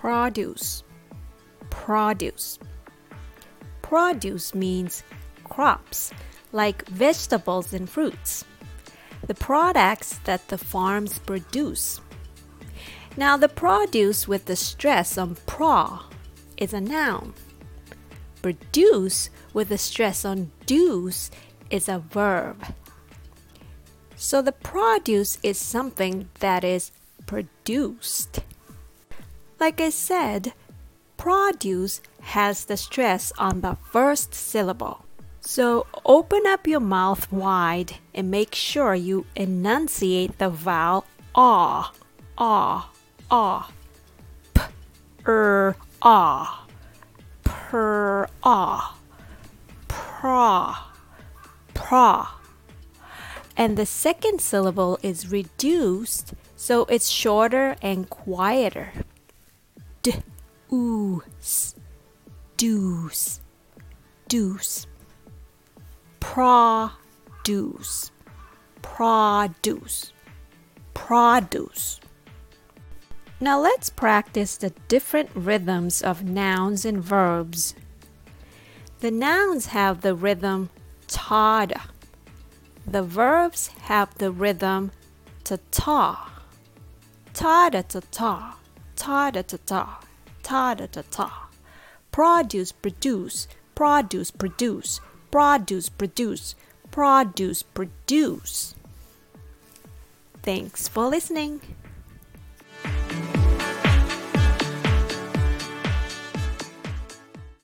produce. Produce. Produce means crops like vegetables and fruits, the products that the farms produce. Now, the produce with the stress on pro is a noun. Produce with the stress on deuce is a verb. So the produce is something that is produced. Like I said, produce has the stress on the first syllable. So open up your mouth wide and make sure you enunciate the vowel ah, ah, ah, p, er, ah, per, ah, pra, pra. And the second syllable is reduced, so it's shorter and quieter. D, oos, deuce, deuce produce, produce, produce. Now let's practice the different rhythms of nouns and verbs. The nouns have the rhythm tada. The verbs have the rhythm ta ta. Tada ta ta. Tada ta ta. Tada ta ta. Produce, produce, produce, produce produce, produce, produce, produce. Thanks for listening.